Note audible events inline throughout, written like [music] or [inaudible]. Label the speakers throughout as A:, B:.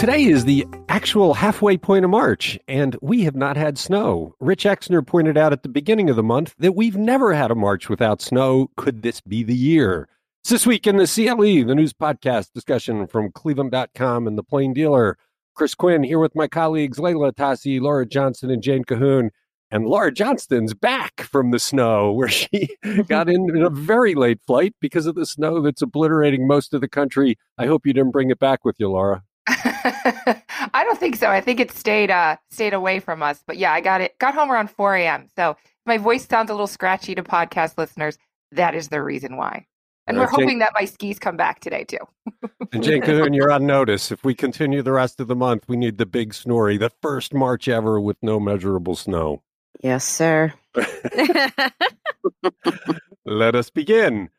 A: Today is the actual halfway point of March, and we have not had snow. Rich Exner pointed out at the beginning of the month that we've never had a March without snow. Could this be the year? It's this week in the CLE, the news podcast discussion from Cleveland.com and the Plain Dealer. Chris Quinn here with my colleagues Leila Atassi, Laura Johnston, and Jane Cahoon. And Laura Johnston's back from the snow, [laughs] where she got in, in a very late flight because of the snow that's obliterating most of the country. I hope you didn't bring it back with you, Laura. [laughs]
B: I don't think so. I think it stayed uh stayed away from us. But yeah, I got it got home around 4 a.m. So my voice sounds a little scratchy to podcast listeners. That is the reason why. And we're hoping that my skis come back today too.
A: and Jane Cahoon, you're on notice. If we continue the rest of the month, we need the big snorri, the first March ever with no measurable snow.
C: Yes, sir. [laughs]
A: Let us begin.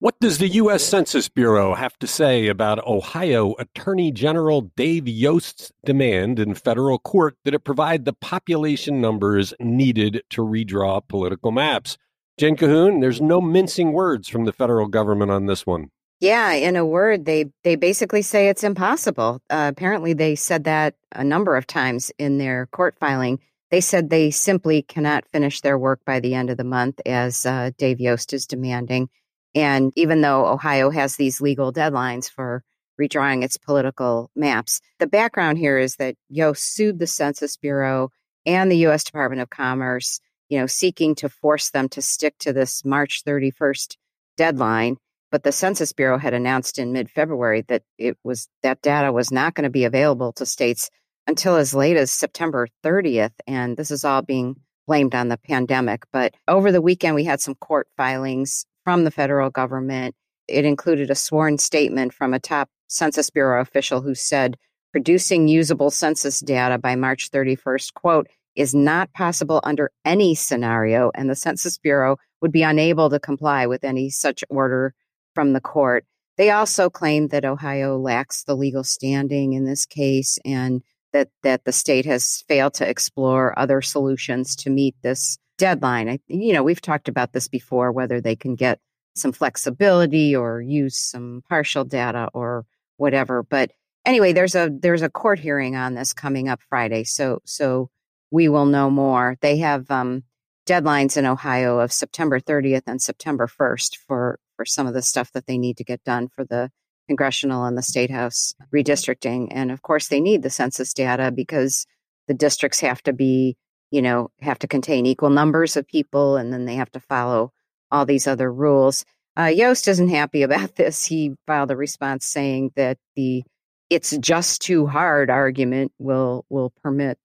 A: What does the U.S. Census Bureau have to say about Ohio Attorney General Dave Yost's demand in federal court that it provide the population numbers needed to redraw political maps? Jen Cahoon, there's no mincing words from the federal government on this one.
C: Yeah, in a word, they they basically say it's impossible. Uh, apparently, they said that a number of times in their court filing. They said they simply cannot finish their work by the end of the month, as uh, Dave Yost is demanding. And even though Ohio has these legal deadlines for redrawing its political maps, the background here is that Yost sued the Census Bureau and the U.S. Department of Commerce, you know, seeking to force them to stick to this March 31st deadline. But the Census Bureau had announced in mid-February that it was that data was not going to be available to states until as late as September 30th, and this is all being blamed on the pandemic. But over the weekend, we had some court filings from the federal government. It included a sworn statement from a top Census Bureau official who said producing usable census data by March 31st, quote, is not possible under any scenario, and the Census Bureau would be unable to comply with any such order from the court. They also claimed that Ohio lacks the legal standing in this case and that, that the state has failed to explore other solutions to meet this deadline. I, you know, we've talked about this before, whether they can get some flexibility or use some partial data or whatever. But anyway, there's a there's a court hearing on this coming up Friday, so so we will know more. They have um, deadlines in Ohio of September 30th and September 1st for for some of the stuff that they need to get done for the congressional and the state house redistricting, and of course they need the census data because the districts have to be you know, have to contain equal numbers of people and then they have to follow all these other rules. Uh, Yost isn't happy [laughs] about this. He filed a response saying that the "it's just too hard" argument will will permit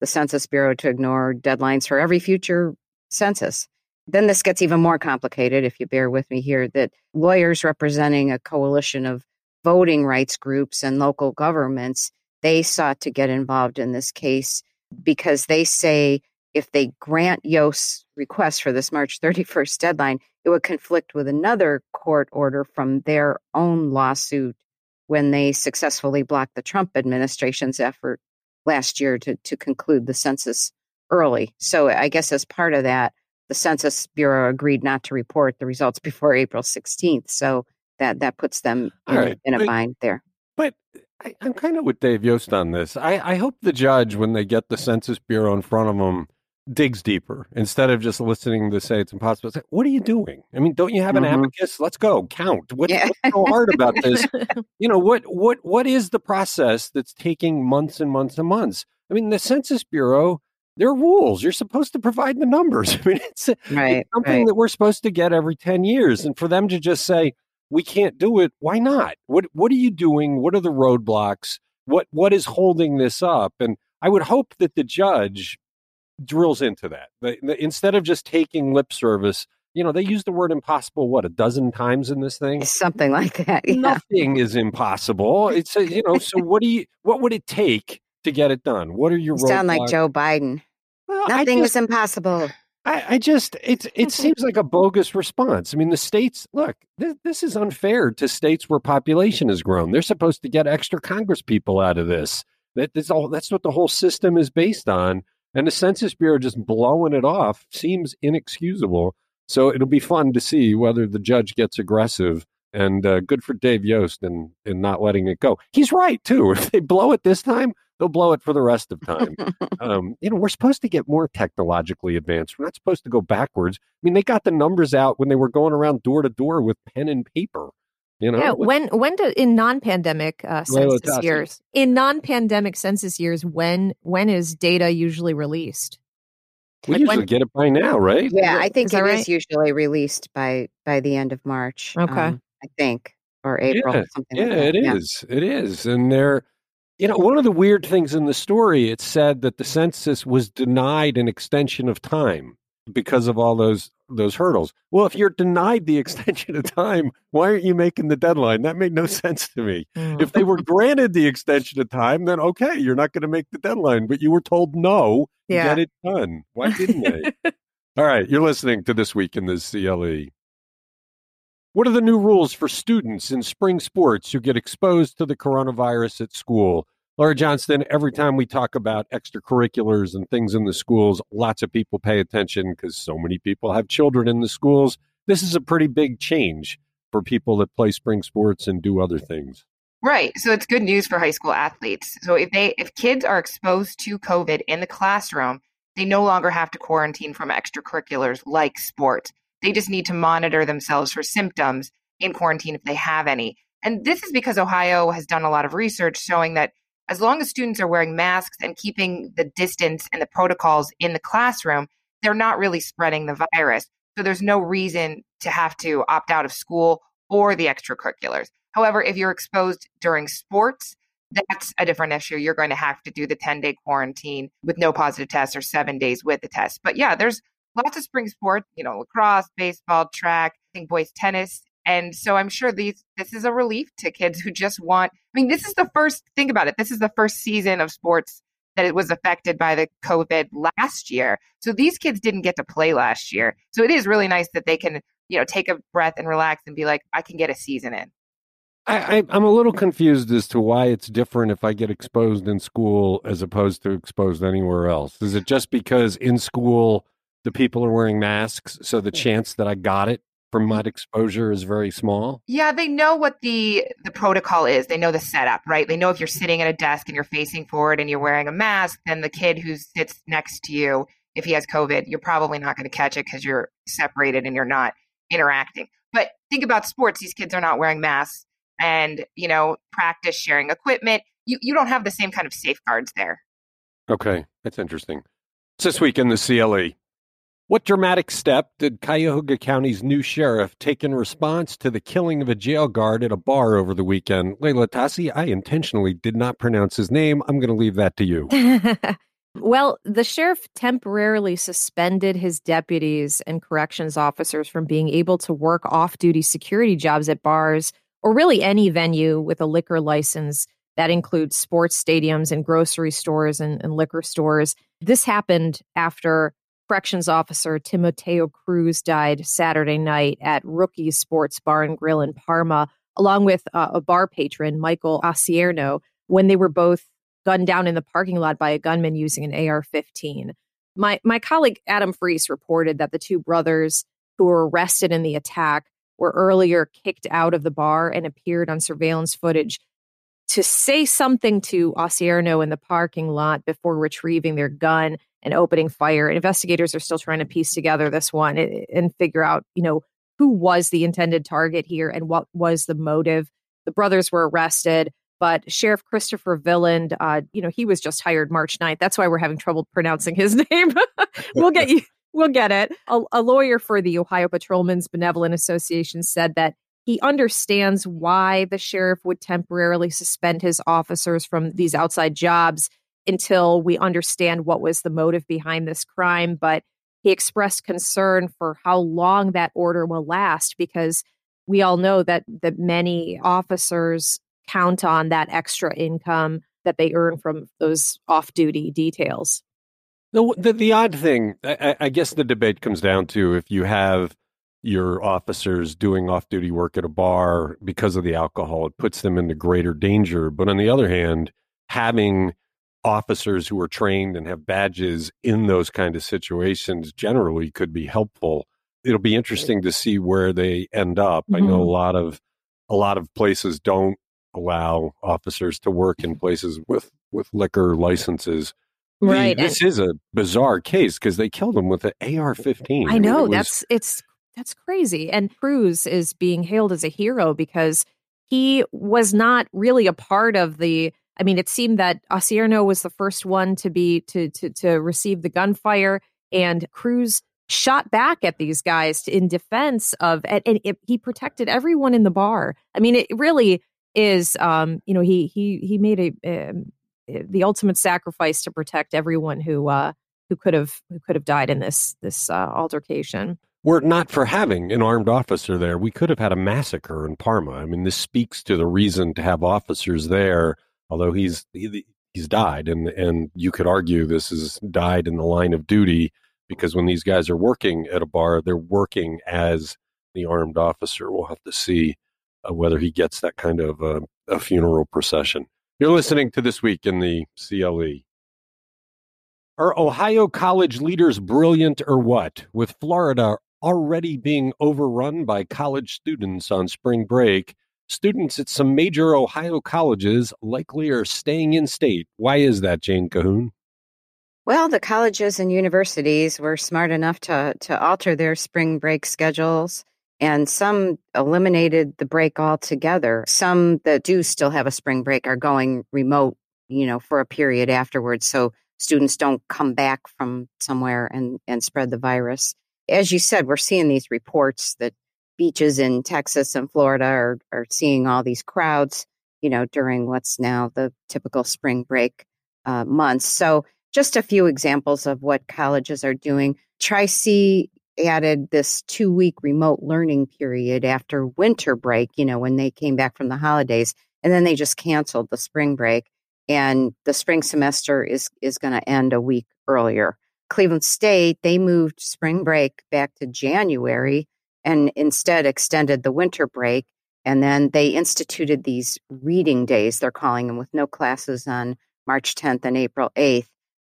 C: the Census Bureau to ignore deadlines for every future census. Then this gets even more complicated, if you bear with me here. That lawyers representing a coalition of voting rights groups and local governments they sought to get involved in this case because they say if they grant Yost's request for this March 31st deadline, it would conflict with another court order from their own lawsuit when they successfully blocked the Trump administration's effort last year to, to conclude the census early. So I guess as part of that, the Census Bureau agreed not to report the results [laughs] before April 16th. So that, that puts them in, right. in a bind there.
A: But I, am kind of with Dave Yost on this. I, I hope the judge, when they get the Census Bureau in front of them, digs deeper instead of just listening to say it's impossible. It's like, what are you doing? I mean, don't you have an mm-hmm. abacus? Let's go count. What, yeah. What's so hard about this? [laughs] you know what? What what is the process that's taking months and months and months? I mean, the Census Bureau. There are rules. You're supposed to provide the numbers. [laughs] I mean, it's, right, it's something right. that we're supposed to get every 10 years. And for them to just say, we can't do it. Why not? What what are you doing? What are the roadblocks? What what is holding this up? And I would hope that the judge drills into that. The, the, instead of just taking lip service, you know, they use the word impossible what a dozen times in this thing.
C: Something like that. [laughs]
A: Yeah. Nothing is impossible. It's a, you know. So what do you? What would it take to get it done? What are your?
C: You sound like Joe Biden. Well, Nothing just, is impossible.
A: I, I just it it seems like a bogus response. I mean, the states look this, this is unfair to states where population has grown. They're supposed to get extra Congress people out of this. That that's all. That's what the whole system is based on. And the Census Bureau just blowing it off seems inexcusable. So it'll be fun to see whether the judge gets aggressive And uh, good for Dave Yost in, in not letting it go. He's right, too. [laughs] If they blow it this time, they'll blow it for the rest of time. [laughs] um, you know, we're supposed to get more technologically advanced. We're not supposed to go backwards. I mean, they got the numbers out when they were going around door to door with pen and paper. You know,
D: yeah. When when do in non-pandemic uh, census years? In non-pandemic census years, when when is data usually released?
A: We like usually when, get it by now, right?
C: Yeah, I think it right? is usually released by by the end of March.
D: Okay, um,
C: I think or April.
A: Yeah,
C: something
A: yeah,
C: like
A: it yeah. is. It is, and they're you know, one of the weird things in the story, it said that the census was denied an extension of time because of all those those hurdles. Well, if you're denied the [laughs] extension of time, why aren't you making the deadline? That made no sense to me. Hmm. If they were granted the extension of time, then okay, you're not going to make the deadline, but you were told no, yeah. get it done. Why didn't they? [laughs] all right, you're listening to this week in the CLE. What are the new rules for students in spring sports who get exposed to the coronavirus at school? Laura Johnston, every time we talk about extracurriculars and things in the schools, lots of people pay attention because so many people have children in the schools. This is a pretty big change for people that play spring sports and do other things.
B: Right. So it's good news for high school athletes. So if they if kids are exposed to COVID in the classroom, they no longer have to quarantine from extracurriculars like sports. They just need to monitor themselves for symptoms in quarantine if they have any. And this is because Ohio has done a lot of research showing that as long as students are wearing masks and keeping the distance and the protocols in the classroom, they're not really spreading the virus. So there's no reason to have to opt out of school or the extracurriculars. However, if you're exposed during sports, that's a different issue. You're going to have to do the 10 day quarantine with no positive tests or seven days with the test. But yeah, there's lots of spring sports, you know, lacrosse, baseball, track, I think boys tennis. And so I'm sure these this is a relief to kids who just want I mean, this is the first think about it. This is the first season of sports that it was affected by the COVID last year. So these kids didn't get to play last year. So it is really nice that they can, you know, take a breath and relax and be like, I can get a season in.
A: I, I, I'm a little confused as to why it's different if I get exposed in school as opposed to exposed anywhere else. Is it just because in school the people are wearing masks, so the chance that I got it from mm-hmm. mud exposure is very small?
B: Yeah, they know what the the protocol is. They know the setup, right? They know if you're sitting at a desk and you're facing forward and you're wearing a mask, then the kid who sits next to you, if he has COVID, you're probably not going to catch it because you're separated and you're not interacting. But think about sports; these kids are not wearing masks, and you know, practice sharing equipment. You you don't have the same kind of safeguards there.
A: Okay, that's interesting. It's this week in the CLE. What dramatic step did Cuyahoga County's new sheriff take in response to the killing of a jail guard at a bar over the weekend? Leila Atassi, I intentionally did not pronounce his name. I'm going to leave that to you. [laughs]
D: well, the sheriff temporarily suspended his deputies and corrections officers from being able to work off duty security jobs at bars or really any venue with a liquor license that includes sports stadiums and grocery stores and, and liquor stores. This happened after corrections officer Timoteo Cruz died Saturday night at Rookie Sports Bar and Grill in Parma, along with uh, a bar patron, Michael Asierno, when they were both gunned down in the parking lot by a gunman using an AR 15. My, my colleague Adam Ferrise reported that the two brothers who were arrested in the attack were earlier kicked out of the bar and appeared on surveillance footage to say something to Osierno in the parking lot before retrieving their gun and opening fire. Investigators are still trying to piece together this one and figure out, you know, who was the intended target here and what was the motive. The brothers were arrested, but Sheriff Christopher Viland, uh, you know, he was just hired March 9th. That's why we're having trouble pronouncing his [laughs] name. we'll get [laughs] you. We'll get it. A, a lawyer for the Ohio Patrolmen's Benevolent Association said that he understands why the sheriff would temporarily suspend his officers from these outside jobs until we understand what was the motive behind this crime. But he expressed concern for how long that order will last because we all know that that many officers count on that extra income that they earn from those off-duty details.
A: The, the, the odd thing, I, I, guess, the debate comes down to if you have your officers doing off-duty work at a bar because of the alcohol, it puts them into greater danger. But on the other hand, having officers who are trained and have badges in those kind of situations generally could be helpful. It'll be interesting to see where they end up. Mm-hmm. I know a mm-hmm. lot of a lot of places don't allow officers to work in places with with liquor licenses.
D: Right.
A: this is a bizarre case because they killed him with an AR-15.
D: I know
A: it was-
D: that's it's that's crazy. And Cruz is being hailed as a hero because he was not really a part of the. I mean, it seemed that Osierno was the first one to be to to to receive the gunfire, and Cruz shot back at these guys in defense of, and, and it, he protected everyone in the bar. I mean, it really is. Um, you know, he he he made a um, the ultimate sacrifice to protect everyone who uh who could have who could have died in this this uh, altercation.
A: Were it not for having an armed officer there, we could have had a massacre in Parma. I mean, this speaks to the reason to have officers there. Although he's he, he's died, and and you could argue this is died in the line of duty because when these guys are working at a bar, they're working as the armed officer. We'll have to see uh, whether he gets that kind of uh, a funeral procession. You're listening to this week in the CLE. Are Ohio college leaders brilliant or what? With Florida already being overrun by college students on spring break, students at some major Ohio colleges likely are staying in state. Why is that, Jane Cahoon?
C: Well, the colleges and universities were smart enough to to alter their spring break schedules, and some eliminated the break altogether. Some that do still have a spring break are going remote, you know, for a period afterwards, so students don't come back from somewhere and and spread the virus. As you said, we're seeing these reports that beaches in Texas and Florida are are seeing all these crowds, you know, during what's now the typical spring break uh, months. So just a few examples of what colleges are doing. Tri C added this two week remote learning period after winter break, you know, when they came back from the holidays, and then they just canceled the spring break. And the spring semester is is going to end a week earlier. Cleveland State, they moved spring break back to January and instead extended the winter break. And then they instituted these reading days, they're calling them, with no classes on March 10th and April 8th.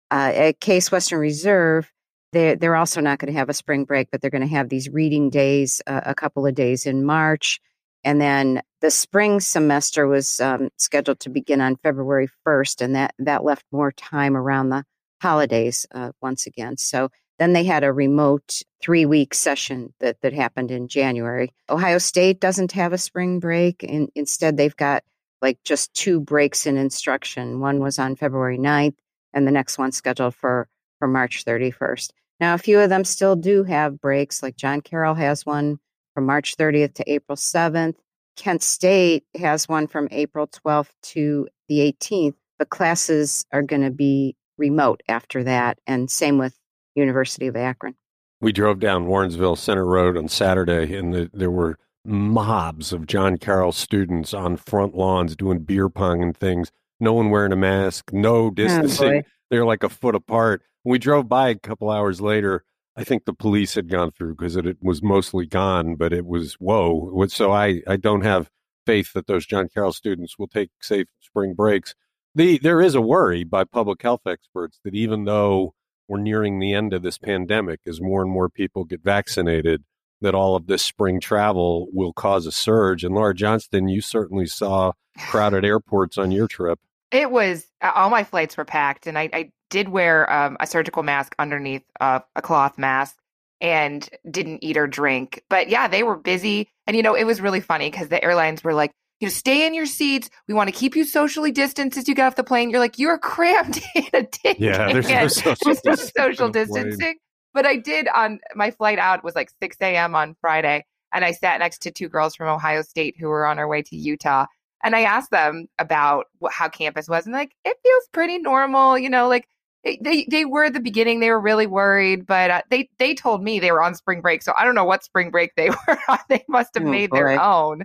C: Uh, at Case Western Reserve, they're, they're also not going to have a spring break, but they're going to have these reading days uh, a couple of days in March. And then the spring semester was um, scheduled to begin on February 1st, and that, that left more time around the holidays uh, once again. So then they had a remote three week session that, that happened in January. Ohio State doesn't have a spring break. And instead, they've got like just two breaks in instruction. One was on February 9th, and the next one scheduled for, for March 31st. Now, a few of them still do have breaks, like John Carroll has one from March 30th to April 7th. Kent State has one from April 12th to the 18th, but classes are going to be remote after that. And same with University of Akron.
A: We drove down Warrensville Center Road on Saturday, and the, there were mobs of John Carroll students on front lawns doing beer pong and things. No one wearing a mask, no oh, distancing.
C: boy. [laughs]
A: They're like a foot apart. When we drove by a couple hours later, I think the police had gone through because it, it was mostly gone, but it was whoa. So I, I don't have faith that those John Carroll students will take safe spring breaks. The, there is a worry by public health experts that even though we're nearing the end of this pandemic, as more and more people get vaccinated, that all of this spring travel will cause a surge. And Laura Johnston, you certainly saw crowded airports on your trip.
B: It was all my flights were packed, and I, I did wear um, a surgical mask underneath uh, a cloth mask and didn't eat or drink. But yeah, they were busy, and you know it was really funny because the airlines were like, you know, stay in your seats. We want to keep you socially distanced as you get off the plane. You're like, you're crammed [laughs] in a ticket.
A: Yeah, there's no [laughs] social
B: There's no
A: distancing
B: social
A: on plane.
B: distancing. But I did on my flight out was like 6 a.m. on Friday, and I sat next to two girls from Ohio State who were on our way to Utah. And I asked them about what, how campus was, and like it feels pretty normal, you know. Like they, they they were at the beginning, they were really worried, but uh, they they told me they were on spring break, so I don't know what spring break they [laughs] were on. They must have
C: Oh,
B: made their own,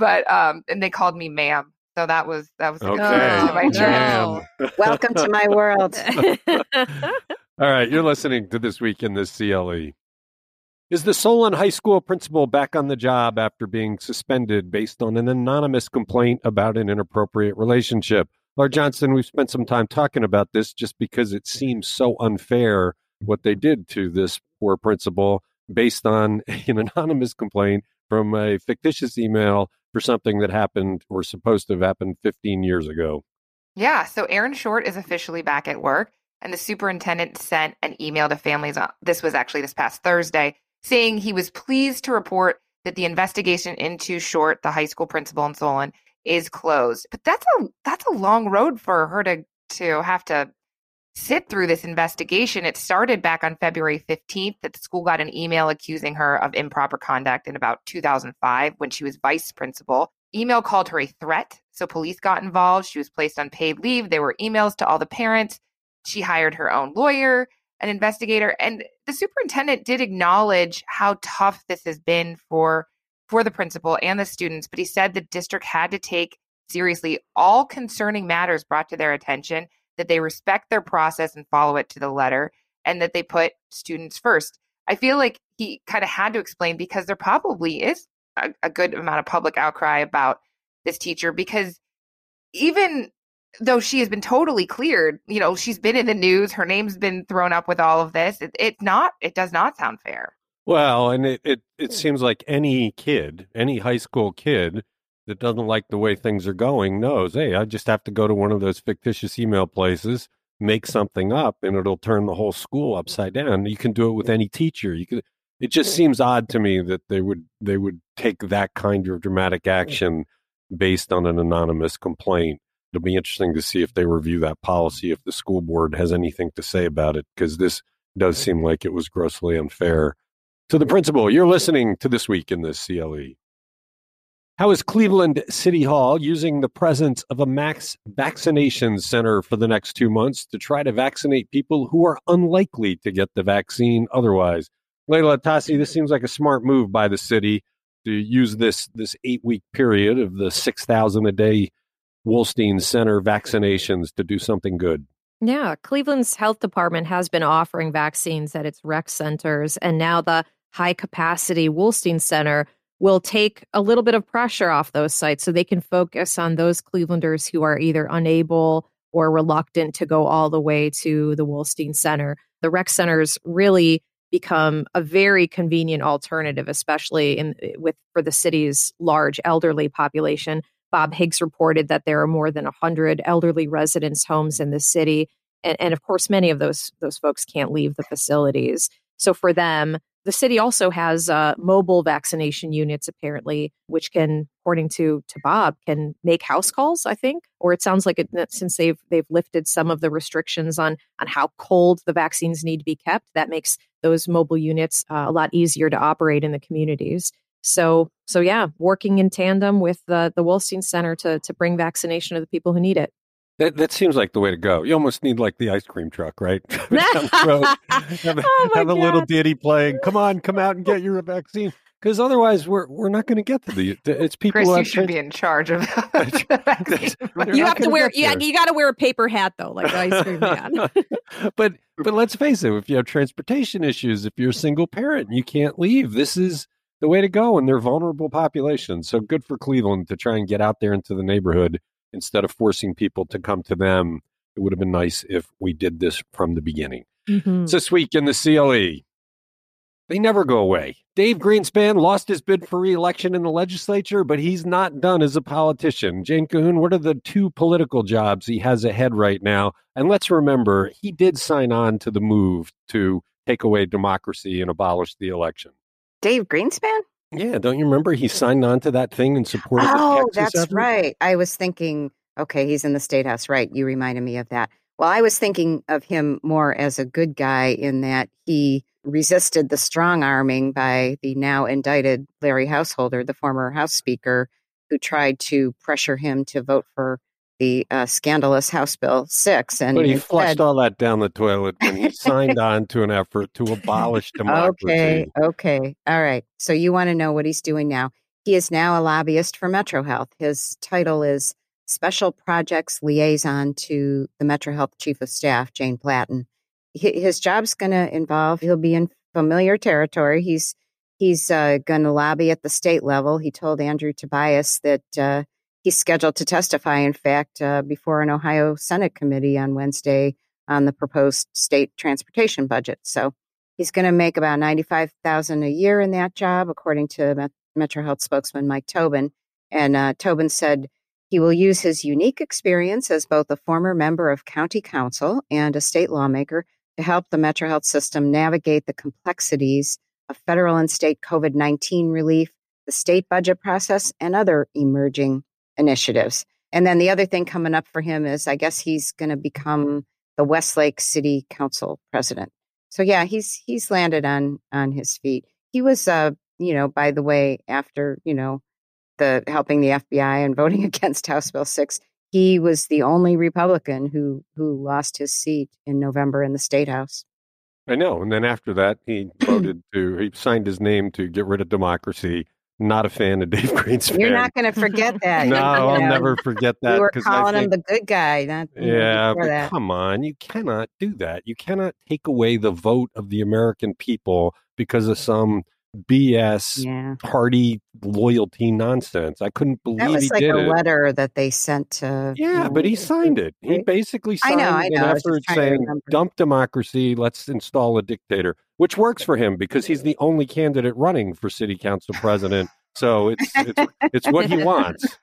B: but um, and they called me ma'am, so that was that was a good
A: Okay,
B: start to my
D: Oh,
B: trip.
A: ma'am. [laughs]
C: Welcome to my world. [laughs]
A: All right, you're listening to This Week in the CLE. Is the Solon High School principal back on the job after being suspended based on an anonymous complaint about an inappropriate relationship? Laura Johnston, we've spent some time talking about this just because it seems so unfair what they did to this poor principal based on [laughs] an anonymous complaint from a fictitious email for something that happened or supposed to have happened 15 years ago.
B: Yeah. So Erin Short is officially back at work, and the superintendent sent an email to families. On, this was actually this past Thursday, saying he was pleased to report that the investigation into Short, the high school principal in Solon, is closed. But that's a that's a long road for her to to have to sit through this investigation. It started back on February 15th that the school got an email accusing her of improper conduct in about 2005 when she was vice principal. Email called her a threat, so police got involved. She was placed on paid leave. There were emails to all the parents. She hired her own lawyer, an investigator, and the superintendent did acknowledge how tough this has been for for the principal and the students, but he said the district had to take seriously all concerning matters brought to their attention that they respect their process and follow it to the letter, and that they put students first. I feel like he kind of had to explain because there probably is a, a good amount of public outcry about this teacher because even though she has been totally cleared, you know, she's been in the news, her name's been thrown up with all of this. It, it's not, it does not sound fair.
A: Well, and it, it, it hmm. seems like any kid, any high school kid that doesn't like the way things are going knows, hey, I just have to go to one of those fictitious email places, make something up, and it'll turn the whole school upside down. You can do it with any teacher. You could. It just seems odd to me that they would they would take that kind of dramatic action based on an anonymous complaint. It'll be interesting to see if they review that policy, if the school board has anything to say about it, because this does seem like it was grossly unfair. To the principal, you're listening to This Week in the CLE. How is Cleveland City Hall using the presence of a max vaccination center for the next two months to try to vaccinate people who are unlikely to get the vaccine otherwise? Leila Atassi, this seems like a smart move by the city to use this this eight week period of the six thousand a day Wolstein Center vaccinations to do something good.
D: Yeah, Cleveland's health department has been offering vaccines at its rec centers, and now the high capacity Wolstein Center will take a little bit of pressure off those sites so they can focus on those Clevelanders who are either unable or reluctant to go all the way to the Wolstein Center. The rec centers really become a very convenient alternative, especially in with for the city's large elderly population. Bob Higgs reported that there are more than 100 elderly residence homes in the city. And, and of course, many of those, those folks can't leave the facilities. So for them, the city also has uh, mobile vaccination units, apparently, which can, according to to Bob, can make house calls. I think, or it sounds like it, since they've they've lifted some of the restrictions on on how cold the vaccines need to be kept, that makes those mobile units uh, a lot easier to operate in the communities. So, so yeah, working in tandem with the the Wolstein Center to to bring vaccination to the people who need it.
A: That that seems like the way to go. You almost need like the ice cream truck, right? [laughs] have, [laughs]
D: oh
A: have a little ditty playing. Come on, come out and get your vaccine. Because otherwise, we're we're not going to get to the. It's people.
B: Chris, you should be in charge of. [laughs]
D: you have to wear. Yeah, you got to wear a paper hat though, like the ice cream man.
A: but but let's face it. If you have transportation issues, if you're a single parent and you can't leave, this is the way to go. And they're vulnerable populations. So good for Cleveland to try and get out there into the neighborhood instead of forcing people to come to them. It would have been nice if we did this from the beginning. Mm-hmm. This week in the CLE, they never go away. Dave Greenspan lost his bid for reelection in the legislature, but he's not done as a politician. Jane Cahoon, what are the two political jobs he has ahead right now? And let's remember, he did sign on to the move to take away democracy and abolish the election.
C: Dave Greenspan?
A: Yeah, don't you remember he signed on to that thing in support of
C: oh,
A: that's
C: effort? right. I was thinking, okay, he's in the state house, right? You reminded me of that. Well, I was thinking of him more as a good guy in that he resisted the strong arming by the now indicted Larry Householder, the former House Speaker, who tried to pressure him to vote for the uh, scandalous House Bill 6. And
A: but he flushed all that down the toilet when he [laughs] signed on to an effort to abolish [laughs] democracy.
C: Okay, okay. All right. So you want to know what he's doing now. He is now a lobbyist for Metro Health. His title is Special Projects Liaison to the Metro Health Chief of Staff, Jane Platten. His job's going to involve, he'll be in familiar territory. He's He's uh, going to lobby at the state level. He told Andrew Tobias that uh, he's scheduled to testify, in fact, uh, before an Ohio Senate committee on Wednesday on the proposed state transportation budget. So he's going to make about ninety-five thousand a year in that job, according to Metro Health spokesman Mike Tobin. And uh, Tobin said he will use his unique experience as both a former member of county council and a state lawmaker to help the Metro Health system navigate the complexities of federal and state COVID 19 relief, the state budget process, and other emerging initiatives. And then the other thing coming up for him is I guess he's going to become the Westlake City Council president. So yeah, he's he's landed on on his feet. He was uh, you know, by the way, after, you know, the helping the FBI and voting [laughs] against House Bill 6, he was the only Republican who who lost his seat in November in the state house.
A: I know. And then after that, he [clears throat] voted to, he signed his name to get rid of democracy. Not a fan of Dave Greenspan.
C: You're not going to forget [laughs] that.
A: no, I'll never forget that.
C: You were calling him the good guy. Not,
A: Yeah, but come on. You cannot do that. You cannot take away the vote of the American people because of some BS
C: Yeah.
A: party loyalty nonsense. I couldn't believe
C: That was
A: he
C: like
A: did
C: a
A: it.
C: letter that they sent to.
A: Yeah, but he signed it. He basically signed
C: I
A: an
C: know. I was just
A: effort saying, dump democracy, let's install a dictator, which works for him because he's the only candidate running for city council president. So it's it's, it's what he wants.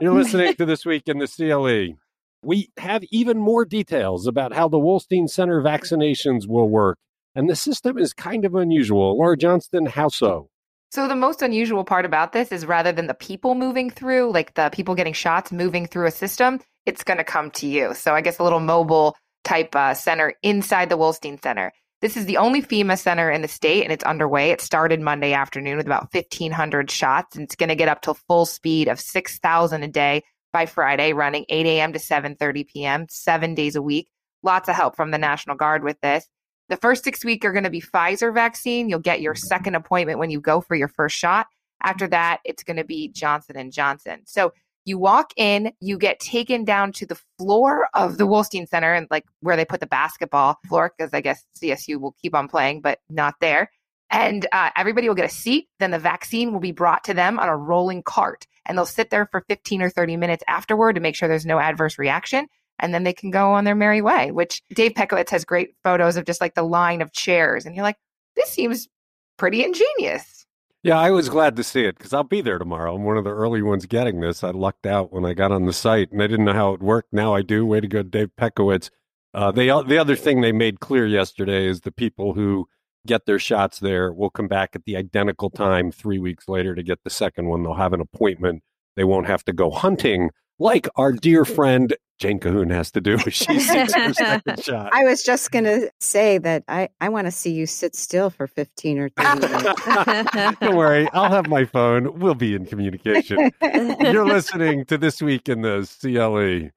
A: You're listening to This Week in the CLE. We have even more details about how the Wolstein Center vaccinations will work. And the system is kind of unusual. Laura Johnston, how so?
B: So the most unusual part about this is rather than the people moving through, like the people getting shots moving through a system, it's going to come to you. So I guess a little mobile type uh, center inside the Wolstein Center. This is the only FEMA center in the state, and it's underway. It started Monday afternoon with about 1,500 shots, and it's going to get up to full speed of 6,000 a day by Friday, running 8 a.m. to 7:30 p.m. seven days a week. Lots of help from the National Guard with this. The first six weeks are going to be Pfizer vaccine. You'll get your second appointment when you go for your first shot. After that, it's going to be Johnson and Johnson. So you walk in, you get taken down to the floor of the Wolstein Center and like where they put the basketball floor, because I guess CSU will keep on playing, but not there. And uh, everybody will get a seat. Then the vaccine will be brought to them on a rolling cart, and they'll sit there for 15 or 30 minutes afterward to make sure there's no adverse reaction and then they can go on their merry way. Which Dave Pekowitz has great photos of just like the line of chairs, and you're like, this seems pretty ingenious.
A: Yeah, I was glad to see it because I'll be there tomorrow. I'm one of the early ones getting this. I lucked out when I got on the site and I didn't know how it worked. Now I do. Way to go, Dave Pekowitz. Uh, they the other thing they made clear yesterday is the people who get their shots there will come back at the identical time three weeks later to get the second one. They'll have an appointment. They won't have to go hunting like our dear friend Jane Cahoon has to do if she [laughs] seeks her second shot.
C: I was just going to say that I, I want to see you sit still for 15 or 30 [laughs] minutes.
A: Don't worry, I'll have my phone. We'll be in communication. [laughs] You're listening to This Week in the CLE.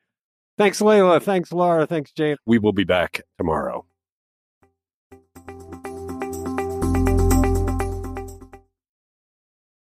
A: Thanks, Leila. Thanks, Laura. Thanks, Jane. We will be back tomorrow.